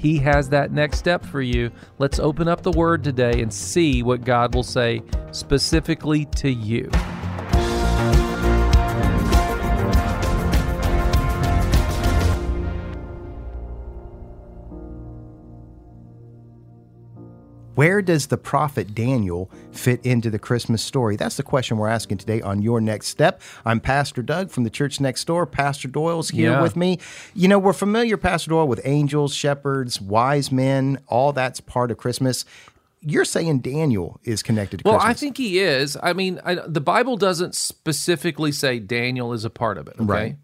He has that next step for you. Let's open up the Word today and see what God will say specifically to you. Where does the prophet Daniel fit into the Christmas story? That's the question we're asking today on Your Next Step. I'm Pastor Doug from the church next door. Pastor Doyle's here Yeah. with me. You know, we're familiar, Pastor Doyle, with angels, shepherds, wise men, all that's part of Christmas. You're saying Daniel is connected to Well, Christmas. I think he is. I mean, I, the Bible doesn't specifically say Daniel is a part of it, okay? Right.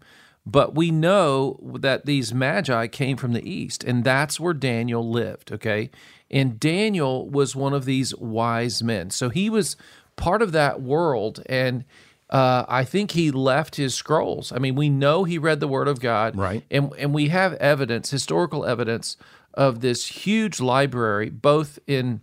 But we know that these magi came from the east, and that's where Daniel lived, okay? And Daniel was one of these wise men. So he was part of that world, and uh, I think he left his scrolls. I mean, we know he read the Word of God, Right. And and we have evidence, historical evidence, of this huge library, both in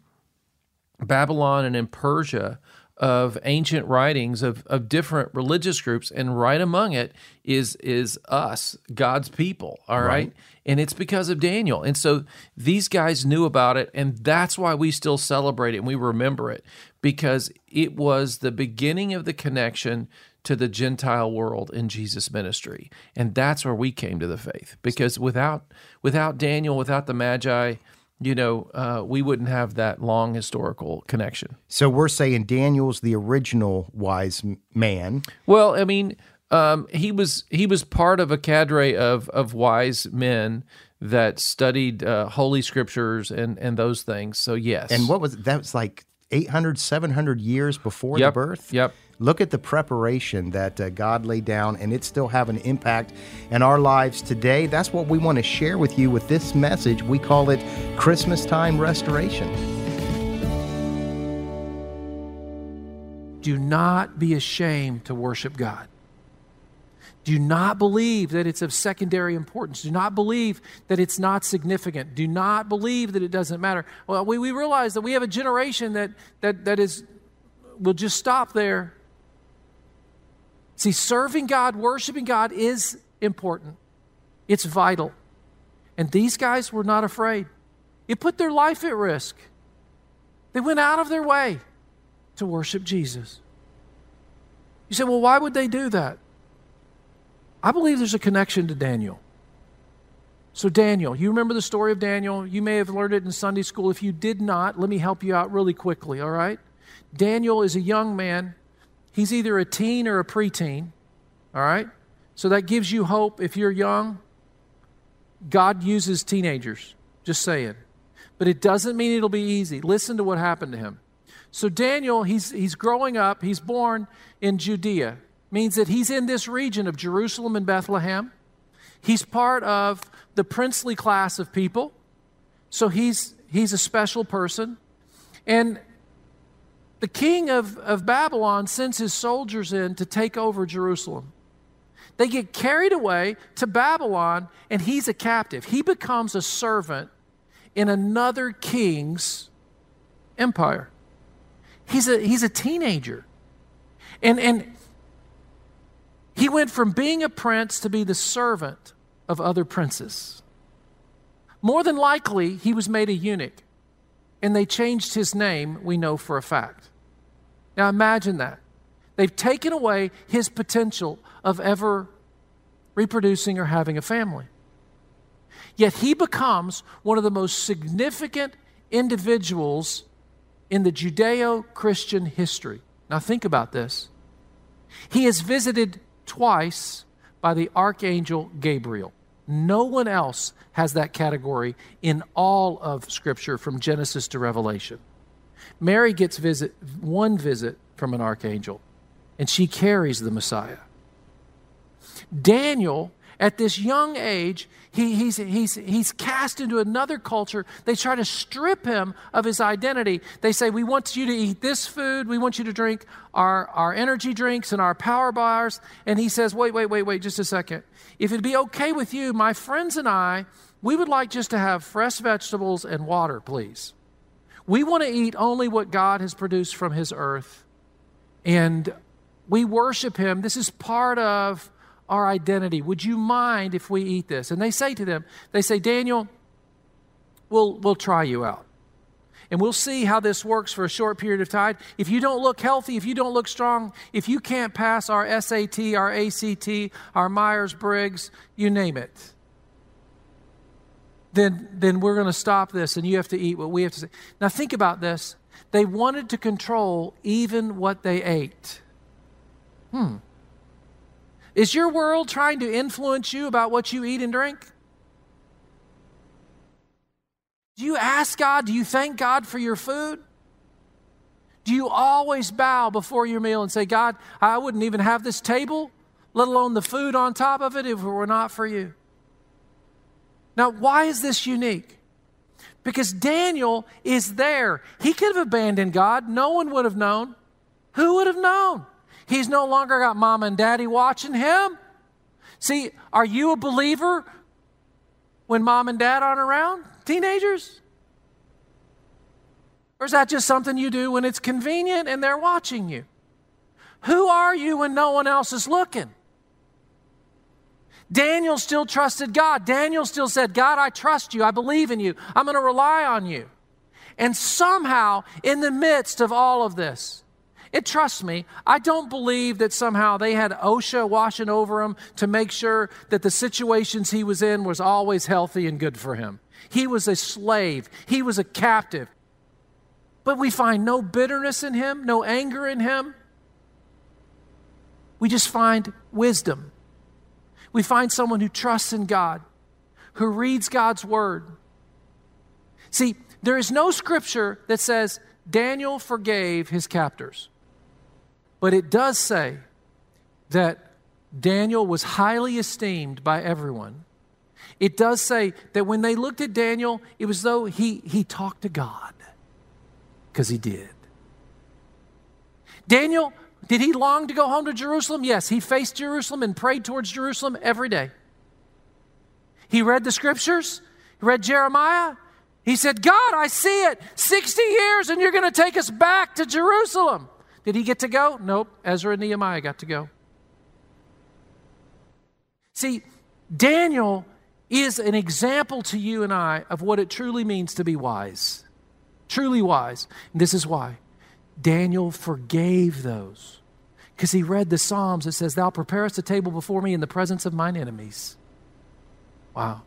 Babylon and in Persia of ancient writings of, of different religious groups, and right among it is is us, God's people. All right? And it's because of Daniel. And so these guys knew about it, and that's why we still celebrate it and we remember it, because it was the beginning of the connection to the Gentile world in Jesus' ministry. And that's where we came to the faith. Because without without Daniel, without the Magi, you know, uh, we wouldn't have that long historical connection. so we're saying Daniel's the original wise man. Well, I mean, um, he was he was part of a cadre of of wise men that studied uh, holy scriptures and and those things. So yes, And what was that was like 800, 700 years before Yep, the birth? yep. Look at the preparation that uh, God laid down, and it's still having an impact in our lives today. That's what we want to share with you with this message. We call it Christmas Time Restoration. Do not be ashamed to worship God. Do not believe that it's of secondary importance. Do not believe that it's not significant. Do not believe that it doesn't matter. Well, we, we realize that we have a generation that, that, that is, will just stop there. See, serving God, worshiping God is important, it's vital. And these guys were not afraid. It put their life at risk. They went out of their way to worship Jesus. You say, well, why would they do that? I believe there's a connection to Daniel. So, Daniel, you remember the story of Daniel? You may have learned it in Sunday school. If you did not, let me help you out really quickly, all right? Daniel is a young man. He's either a teen or a preteen, all right? So that gives you hope if you're young. God uses teenagers, just saying. But it doesn't mean it'll be easy. Listen to what happened to him. So Daniel, he's he's growing up. He's born in Judea. Means that he's in this region of Jerusalem and Bethlehem. He's part of the princely class of people. So he's he's a special person. And the king of, of Babylon sends his soldiers in to take over Jerusalem. They get carried away to Babylon, and he's a captive. He becomes a servant in another king's empire. He's a, he's a teenager. And, and he went from being a prince to be the servant of other princes. More than likely, he was made a eunuch, and they changed his name, we know for a fact. Now imagine that. They've taken away his potential of ever reproducing or having a family. Yet he becomes one of the most significant individuals in the Judeo Christian history. Now, think about this. He has visited twice by the archangel Gabriel. No one else has that category in all of Scripture from Genesis to Revelation. Mary gets visit one visit from an archangel, and she carries the Messiah. Daniel, at this young age, he, he's, he's, he's cast into another culture. They try to strip him of his identity. They say, We want you to eat this food. We want you to drink our, our energy drinks and our power bars. And he says, Wait, wait, wait, wait, just a second. If it'd be okay with you, my friends and I, we would like just to have fresh vegetables and water, please. We want to eat only what God has produced from his earth. And we worship him. This is part of our identity. Would you mind if we eat this? And they say to them, they say, Daniel, we'll, we'll try you out. And we'll see how this works for a short period of time. If you don't look healthy, if you don't look strong, if you can't pass our SAT, our ACT, our Myers Briggs, you name it, then, then we're going to stop this and you have to eat what we have to say. Now, think about this. They wanted to control even what they ate. Hmm. Is your world trying to influence you about what you eat and drink? Do you ask God? Do you thank God for your food? Do you always bow before your meal and say, God, I wouldn't even have this table, let alone the food on top of it, if it were not for you? Now, why is this unique? Because Daniel is there. He could have abandoned God, no one would have known. Who would have known? He's no longer got mom and daddy watching him. See, are you a believer when mom and dad aren't around? Teenagers? Or is that just something you do when it's convenient and they're watching you? Who are you when no one else is looking? Daniel still trusted God. Daniel still said, God, I trust you. I believe in you. I'm going to rely on you. And somehow, in the midst of all of this, it trusts me, I don't believe that somehow they had OSHA washing over him to make sure that the situations he was in was always healthy and good for him. He was a slave, he was a captive. But we find no bitterness in him, no anger in him. We just find wisdom. We find someone who trusts in God, who reads God's word. See, there is no scripture that says Daniel forgave his captors. But it does say that Daniel was highly esteemed by everyone. It does say that when they looked at Daniel, it was though he, he talked to God, because he did. Daniel, did he long to go home to Jerusalem? Yes, he faced Jerusalem and prayed towards Jerusalem every day. He read the scriptures, he read Jeremiah. He said, God, I see it. 60 years and you're going to take us back to Jerusalem. Did he get to go? Nope. Ezra and Nehemiah got to go. See, Daniel is an example to you and I of what it truly means to be wise. Truly wise. And this is why. Daniel forgave those. Because he read the Psalms that says, Thou preparest a table before me in the presence of mine enemies. Wow.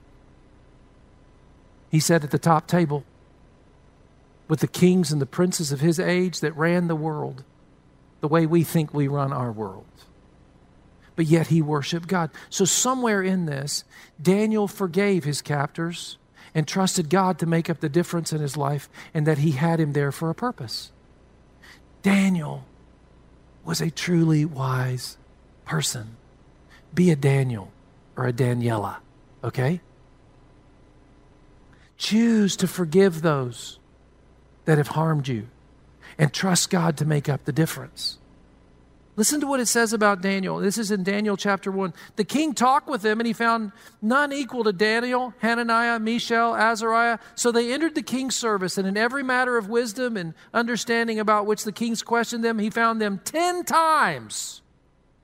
He said at the top table with the kings and the princes of his age that ran the world the way we think we run our world. But yet he worshiped God. So, somewhere in this, Daniel forgave his captors and trusted God to make up the difference in his life and that he had him there for a purpose. Daniel was a truly wise person. Be a Daniel or a Daniela, okay? Choose to forgive those that have harmed you and trust God to make up the difference. Listen to what it says about Daniel. This is in Daniel chapter 1. The king talked with him, and he found none equal to Daniel, Hananiah, Mishael, Azariah. So they entered the king's service, and in every matter of wisdom and understanding about which the kings questioned them, he found them ten times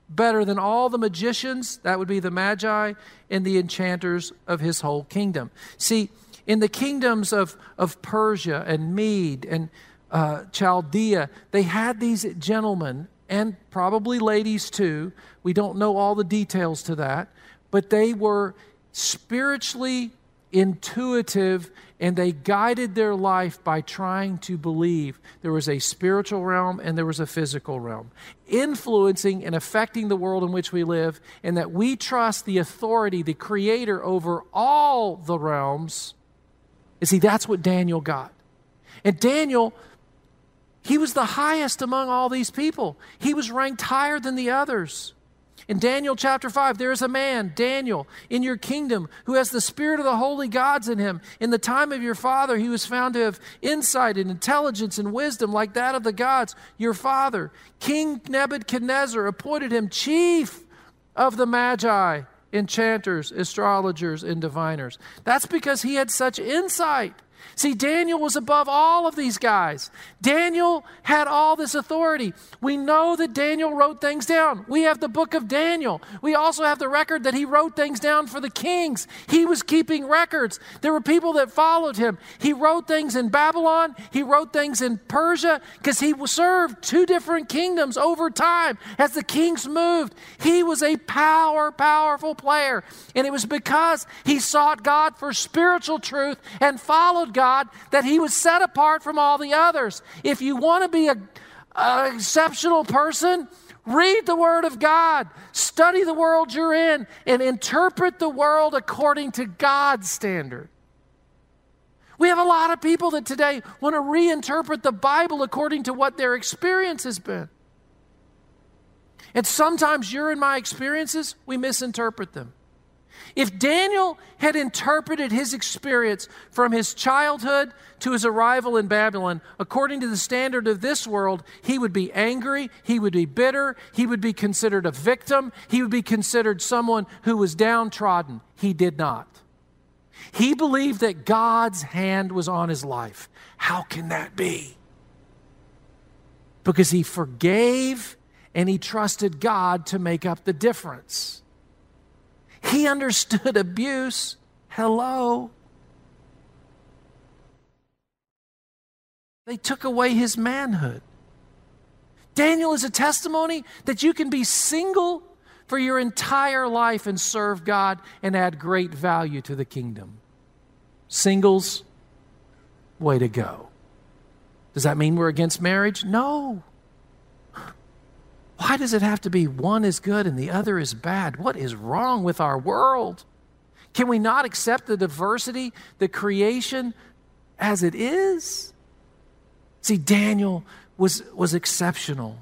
better than all the magicians, that would be the magi, and the enchanters of his whole kingdom. See, in the kingdoms of, of Persia and Mede and uh, Chaldea, they had these gentlemen and probably ladies too. We don't know all the details to that, but they were spiritually intuitive and they guided their life by trying to believe there was a spiritual realm and there was a physical realm, influencing and affecting the world in which we live, and that we trust the authority, the creator over all the realms. You see, that's what Daniel got. And Daniel he was the highest among all these people. He was ranked higher than the others. In Daniel chapter 5, there is a man, Daniel, in your kingdom who has the spirit of the holy gods in him. In the time of your father, he was found to have insight and intelligence and wisdom like that of the gods. Your father, King Nebuchadnezzar, appointed him chief of the Magi, enchanters, astrologers, and diviners. That's because he had such insight. See, Daniel was above all of these guys. Daniel had all this authority. We know that Daniel wrote things down. We have the book of Daniel. We also have the record that he wrote things down for the kings. He was keeping records. There were people that followed him. He wrote things in Babylon, he wrote things in Persia because he served two different kingdoms over time as the kings moved. He was a power, powerful player. And it was because he sought God for spiritual truth and followed God that he was set apart from all the others. If you want to be an exceptional person, read the Word of God, study the world you're in, and interpret the world according to God's standard. We have a lot of people that today want to reinterpret the Bible according to what their experience has been. And sometimes your and my experiences, we misinterpret them. If Daniel had interpreted his experience from his childhood to his arrival in Babylon according to the standard of this world, he would be angry, he would be bitter, he would be considered a victim, he would be considered someone who was downtrodden. He did not. He believed that God's hand was on his life. How can that be? Because he forgave and he trusted God to make up the difference. He understood abuse. Hello. They took away his manhood. Daniel is a testimony that you can be single for your entire life and serve God and add great value to the kingdom. Singles, way to go. Does that mean we're against marriage? No. Why does it have to be one is good and the other is bad? What is wrong with our world? Can we not accept the diversity, the creation as it is? See, Daniel was, was exceptional.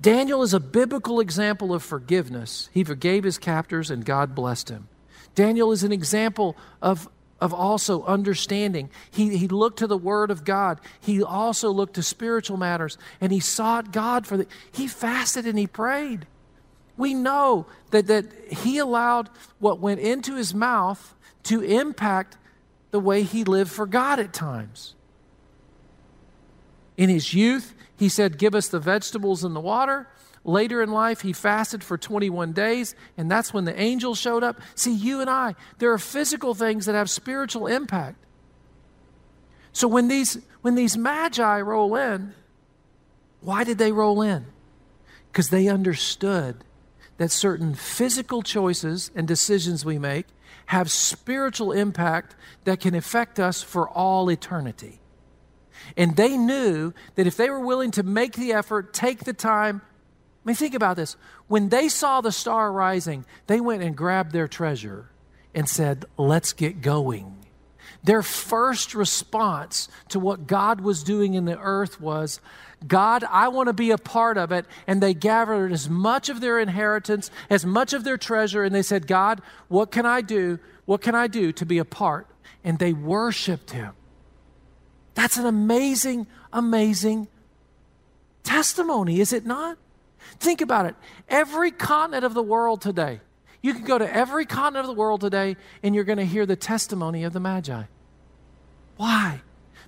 Daniel is a biblical example of forgiveness. He forgave his captors and God blessed him. Daniel is an example of of also understanding. He, he looked to the Word of God. He also looked to spiritual matters and he sought God for the. He fasted and he prayed. We know that, that he allowed what went into his mouth to impact the way he lived for God at times. In his youth, he said, Give us the vegetables and the water. Later in life, he fasted for 21 days, and that's when the angels showed up. See, you and I, there are physical things that have spiritual impact. So when these, when these magi roll in, why did they roll in? Because they understood that certain physical choices and decisions we make have spiritual impact that can affect us for all eternity. And they knew that if they were willing to make the effort, take the time, I mean, think about this. When they saw the star rising, they went and grabbed their treasure and said, Let's get going. Their first response to what God was doing in the earth was, God, I want to be a part of it. And they gathered as much of their inheritance, as much of their treasure, and they said, God, what can I do? What can I do to be a part? And they worshiped Him. That's an amazing, amazing testimony, is it not? Think about it. Every continent of the world today, you can go to every continent of the world today and you're going to hear the testimony of the Magi. Why?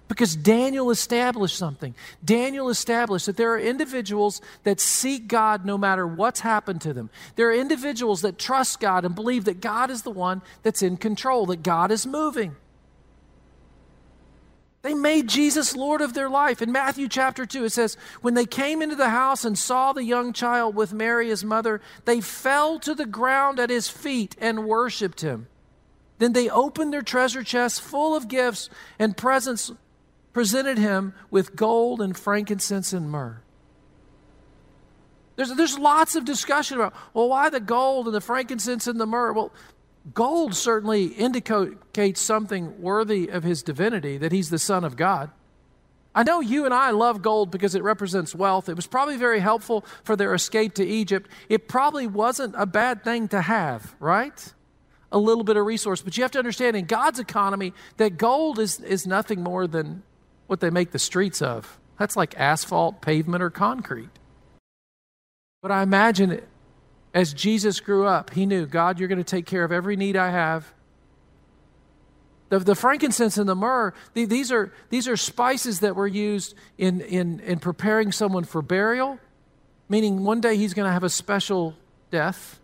Because Daniel established something. Daniel established that there are individuals that seek God no matter what's happened to them. There are individuals that trust God and believe that God is the one that's in control, that God is moving. They made Jesus Lord of their life. In Matthew chapter 2, it says, When they came into the house and saw the young child with Mary, his mother, they fell to the ground at his feet and worshiped him. Then they opened their treasure chests full of gifts and presents, presented him with gold and frankincense and myrrh. There's, there's lots of discussion about, well, why the gold and the frankincense and the myrrh? Well, Gold certainly indicates something worthy of his divinity, that he's the Son of God. I know you and I love gold because it represents wealth. It was probably very helpful for their escape to Egypt. It probably wasn't a bad thing to have, right? A little bit of resource. But you have to understand in God's economy that gold is, is nothing more than what they make the streets of. That's like asphalt, pavement, or concrete. But I imagine as Jesus grew up, he knew, God, you're going to take care of every need I have. The, the frankincense and the myrrh, the, these, are, these are spices that were used in, in, in preparing someone for burial, meaning one day he's going to have a special death.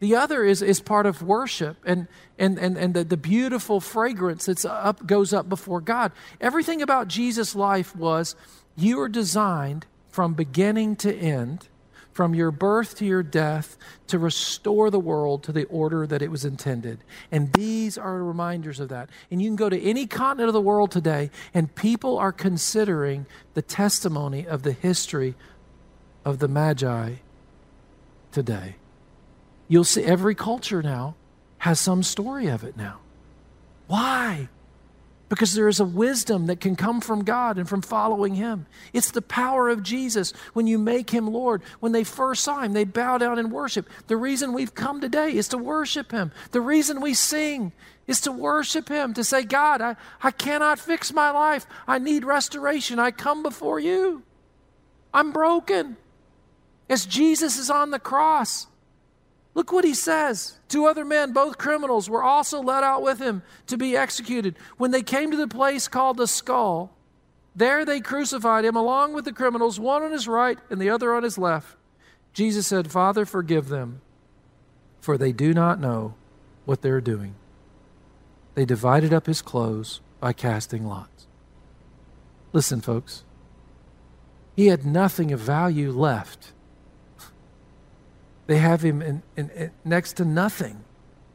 The other is, is part of worship and, and, and, and the, the beautiful fragrance that up, goes up before God. Everything about Jesus' life was you are designed from beginning to end from your birth to your death to restore the world to the order that it was intended. And these are reminders of that. And you can go to any continent of the world today, and people are considering the testimony of the history of the Magi today. You'll see every culture now has some story of it now. Why? Because there is a wisdom that can come from God and from following Him. It's the power of Jesus when you make Him Lord. When they first saw Him, they bow down and worship. The reason we've come today is to worship Him. The reason we sing is to worship Him, to say, God, I, I cannot fix my life. I need restoration. I come before you. I'm broken. As Jesus is on the cross, Look what he says. Two other men, both criminals, were also led out with him to be executed. When they came to the place called the skull, there they crucified him along with the criminals, one on his right and the other on his left. Jesus said, Father, forgive them, for they do not know what they're doing. They divided up his clothes by casting lots. Listen, folks, he had nothing of value left they have him in, in, in, next to nothing.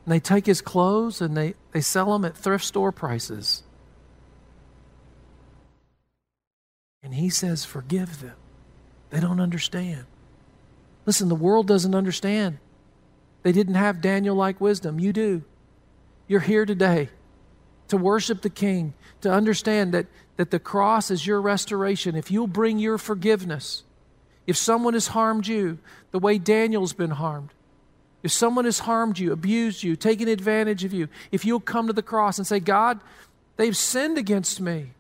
And they take his clothes and they, they sell them at thrift store prices. And he says, Forgive them. They don't understand. Listen, the world doesn't understand. They didn't have Daniel like wisdom. You do. You're here today to worship the King, to understand that, that the cross is your restoration. If you'll bring your forgiveness, if someone has harmed you the way Daniel's been harmed, if someone has harmed you, abused you, taken advantage of you, if you'll come to the cross and say, God, they've sinned against me,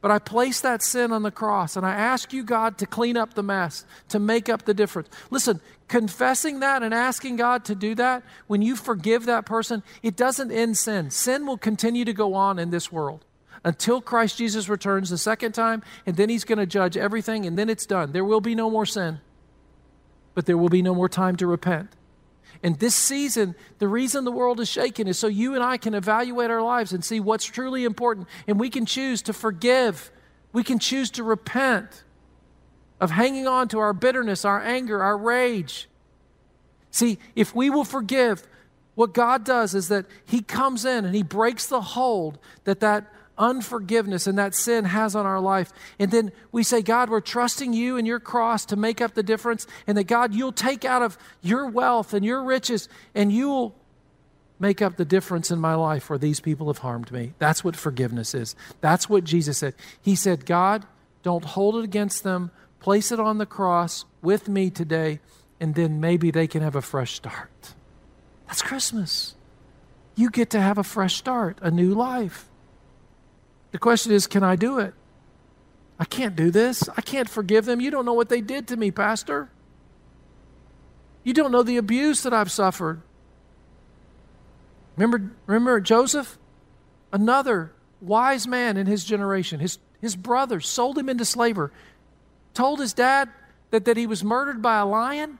but I place that sin on the cross and I ask you, God, to clean up the mess, to make up the difference. Listen, confessing that and asking God to do that, when you forgive that person, it doesn't end sin. Sin will continue to go on in this world until Christ Jesus returns the second time, and then he's going to judge everything, and then it's done. There will be no more sin, but there will be no more time to repent. And this season, the reason the world is shaken is so you and I can evaluate our lives and see what's truly important. And we can choose to forgive, we can choose to repent of hanging on to our bitterness, our anger, our rage. See, if we will forgive, what God does is that He comes in and He breaks the hold that that unforgiveness and that sin has on our life. And then we say, God, we're trusting you and your cross to make up the difference, and that God, you'll take out of your wealth and your riches, and you'll make up the difference in my life where these people have harmed me. That's what forgiveness is. That's what Jesus said. He said, God, don't hold it against them. Place it on the cross with me today, and then maybe they can have a fresh start. That's Christmas. You get to have a fresh start, a new life. The question is, can I do it? I can't do this. I can't forgive them. You don't know what they did to me, Pastor. You don't know the abuse that I've suffered. Remember, remember Joseph? Another wise man in his generation. His, his brother sold him into slavery, told his dad that, that he was murdered by a lion.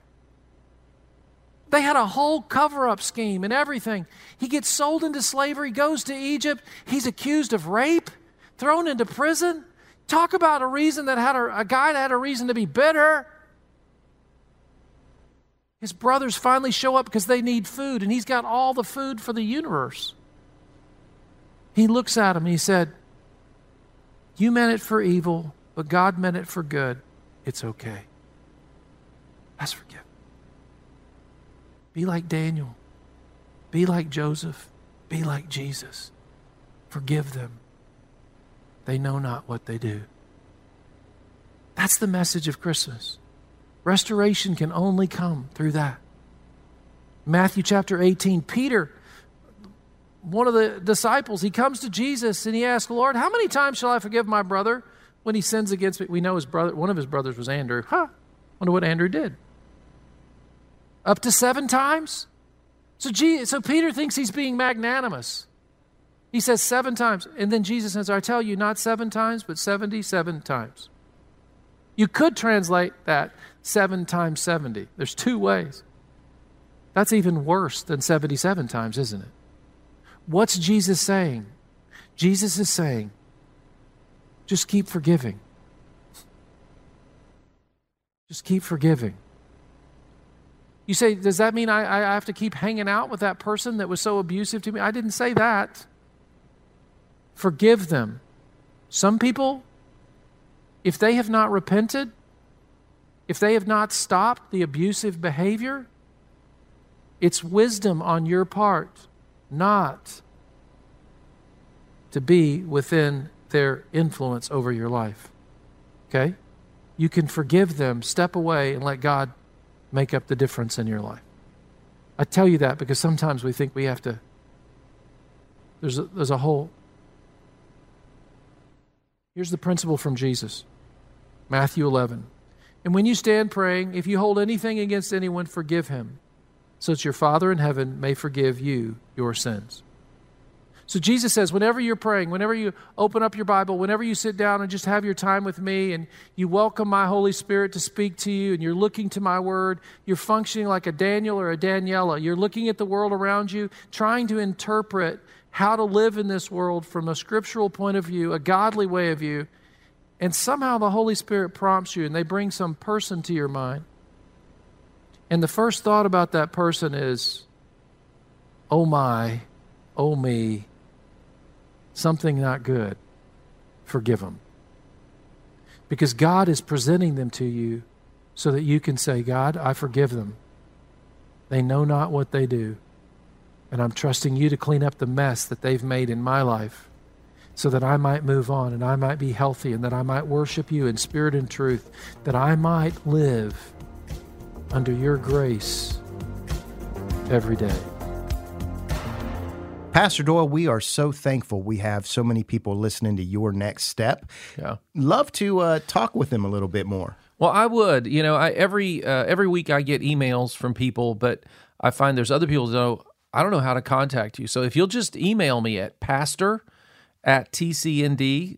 They had a whole cover up scheme and everything. He gets sold into slavery, goes to Egypt. He's accused of rape thrown into prison. Talk about a reason that had a, a guy that had a reason to be bitter. His brothers finally show up because they need food, and he's got all the food for the universe. He looks at him and he said, You meant it for evil, but God meant it for good. It's okay. That's forgive. Be like Daniel. Be like Joseph. Be like Jesus. Forgive them They know not what they do. That's the message of Christmas. Restoration can only come through that. Matthew chapter 18, Peter, one of the disciples, he comes to Jesus and he asks, Lord, how many times shall I forgive my brother when he sins against me? We know his brother, one of his brothers was Andrew. Huh, wonder what Andrew did. Up to seven times? So, Jesus, so Peter thinks he's being magnanimous. He says seven times. And then Jesus says, I tell you, not seven times, but 77 times. You could translate that seven times 70. There's two ways. That's even worse than 77 times, isn't it? What's Jesus saying? Jesus is saying, just keep forgiving. Just keep forgiving. You say, does that mean I, I have to keep hanging out with that person that was so abusive to me? I didn't say that. Forgive them. Some people, if they have not repented, if they have not stopped the abusive behavior, it's wisdom on your part not to be within their influence over your life. Okay? You can forgive them, step away, and let God make up the difference in your life. I tell you that because sometimes we think we have to. There's a, there's a whole. Here's the principle from Jesus Matthew 11. And when you stand praying, if you hold anything against anyone, forgive him, so that your Father in heaven may forgive you your sins. So Jesus says, whenever you're praying, whenever you open up your Bible, whenever you sit down and just have your time with me and you welcome my Holy Spirit to speak to you and you're looking to my word, you're functioning like a Daniel or a Daniela. You're looking at the world around you, trying to interpret how to live in this world from a scriptural point of view, a godly way of view. And somehow the Holy Spirit prompts you and they bring some person to your mind. And the first thought about that person is, oh my, oh me, something not good, forgive them. Because God is presenting them to you so that you can say, God, I forgive them. They know not what they do. And I'm trusting you to clean up the mess that they've made in my life so that I might move on and I might be healthy and that I might worship you in spirit and truth, that I might live under your grace every day. Pastor Doyle, we are so thankful we have so many people listening to your next step. Yeah. Love to uh, talk with them a little bit more. Well, I would. You know, I, every uh, every week I get emails from people, but I find there's other people that know I don't know how to contact you. So if you'll just email me at pastor at tcnd.org.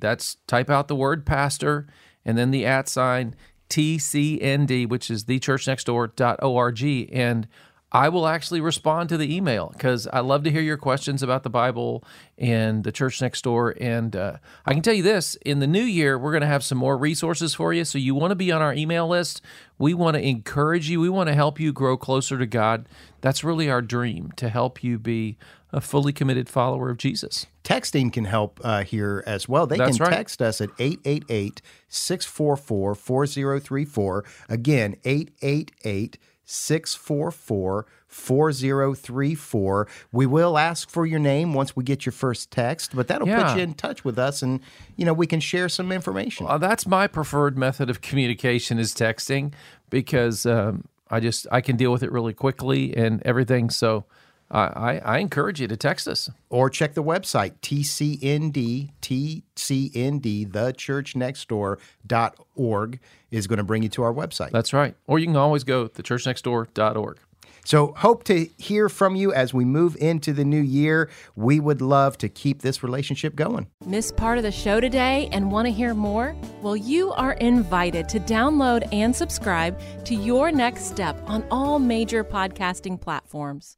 That's type out the word pastor and then the at sign tcnd, which is thechurchnextdoor.org. And I will actually respond to the email because I love to hear your questions about the Bible and the church next door. And uh, I can tell you this in the new year, we're going to have some more resources for you. So you want to be on our email list. We want to encourage you, we want to help you grow closer to God. That's really our dream to help you be a fully committed follower of Jesus. Texting can help uh, here as well. They That's can right. text us at 888 644 4034. Again, 888 644 4034. We will ask for your name once we get your first text, but that'll Yeah. put you in touch with us and, you know, we can share some information. Uh, that's my preferred method of communication is texting because um, I just I can deal with it really quickly and everything. So I, I, I encourage you to text us. or check the website tcnd tcnd thechurchnextdoor.org is going to bring you to our website That's right. Or you can always go to churchnextdoor.org. so hope to hear from you as we move into the new year we would love to keep this relationship going Miss part of the show today and want to hear more? Well, you are invited to download and subscribe to Your Next Step on all major podcasting platforms.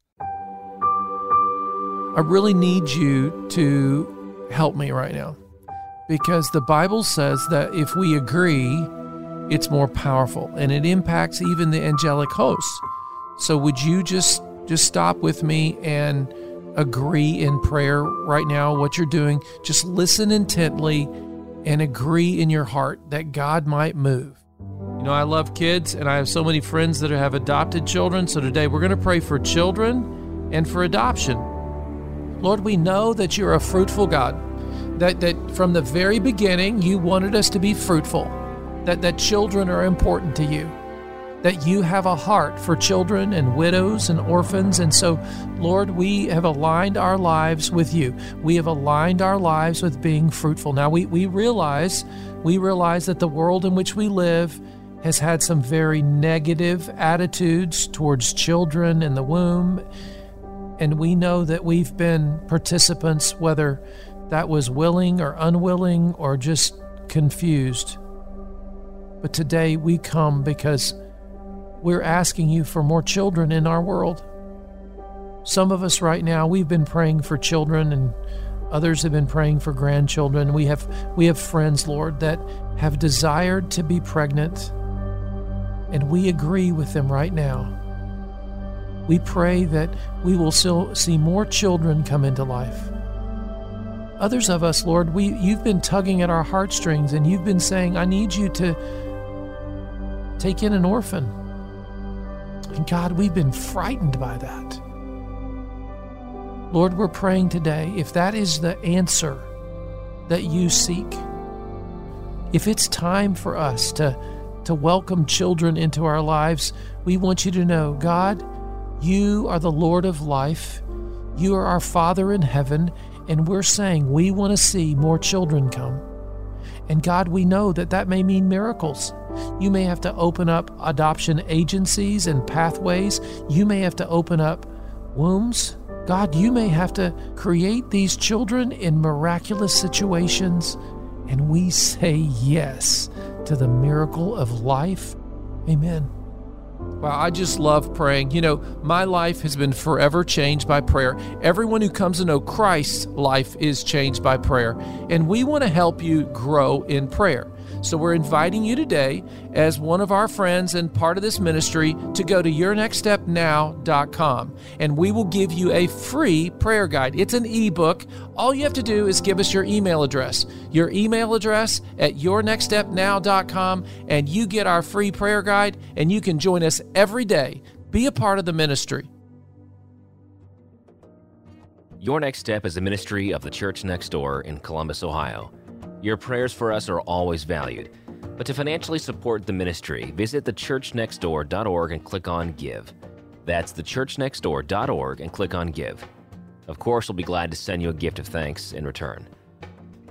I really need you to help me right now because the Bible says that if we agree, it's more powerful and it impacts even the angelic hosts. So would you just just stop with me and agree in prayer right now what you're doing? Just listen intently and agree in your heart that God might move. You know, I love kids and I have so many friends that have adopted children. So today we're going to pray for children and for adoption. Lord, we know that you're a fruitful God, that, that from the very beginning you wanted us to be fruitful, that, that children are important to you, that you have a heart for children and widows and orphans. And so, Lord, we have aligned our lives with you. We have aligned our lives with being fruitful. Now we, we realize, we realize that the world in which we live has had some very negative attitudes towards children in the womb. And we know that we've been participants, whether that was willing or unwilling or just confused. But today we come because we're asking you for more children in our world. Some of us right now, we've been praying for children and others have been praying for grandchildren. We have we have friends, Lord, that have desired to be pregnant. And we agree with them right now. We pray that we will still see more children come into life. Others of us, Lord, we you've been tugging at our heartstrings and you've been saying, I need you to take in an orphan. And God, we've been frightened by that. Lord, we're praying today if that is the answer that you seek, if it's time for us to, to welcome children into our lives, we want you to know, God, you are the Lord of life. You are our Father in heaven, and we're saying we want to see more children come. And God, we know that that may mean miracles. You may have to open up adoption agencies and pathways. You may have to open up wombs. God, you may have to create these children in miraculous situations. And we say yes to the miracle of life. Amen. Well, I just love praying. You know, my life has been forever changed by prayer. Everyone who comes to know Christ's life is changed by prayer. And we want to help you grow in prayer. So we're inviting you today, as one of our friends and part of this ministry, to go to yournextstepnow.com and we will give you a free prayer guide. It's an ebook. All you have to do is give us your email address, your email address at yournextstepnow.com, and you get our free prayer guide and you can join us every day. Be a part of the ministry. Your Next Step is a ministry of the Church Next Door in Columbus, Ohio. Your prayers for us are always valued. But to financially support the ministry, visit thechurchnextdoor.org and click on Give. That's thechurchnextdoor.org and click on Give. Of course, we'll be glad to send you a gift of thanks in return.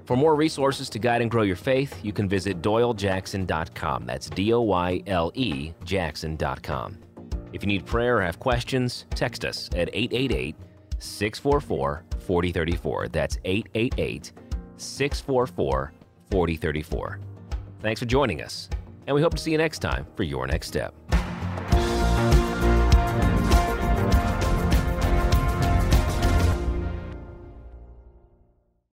For more resources to guide and grow your faith, you can visit doylejackson.com. That's D O Y L E Jackson.com. If you need prayer or have questions, text us at 888 644 4034. That's 888 644 4034. Thanks for joining us, and we hope to see you next time for Your Next Step.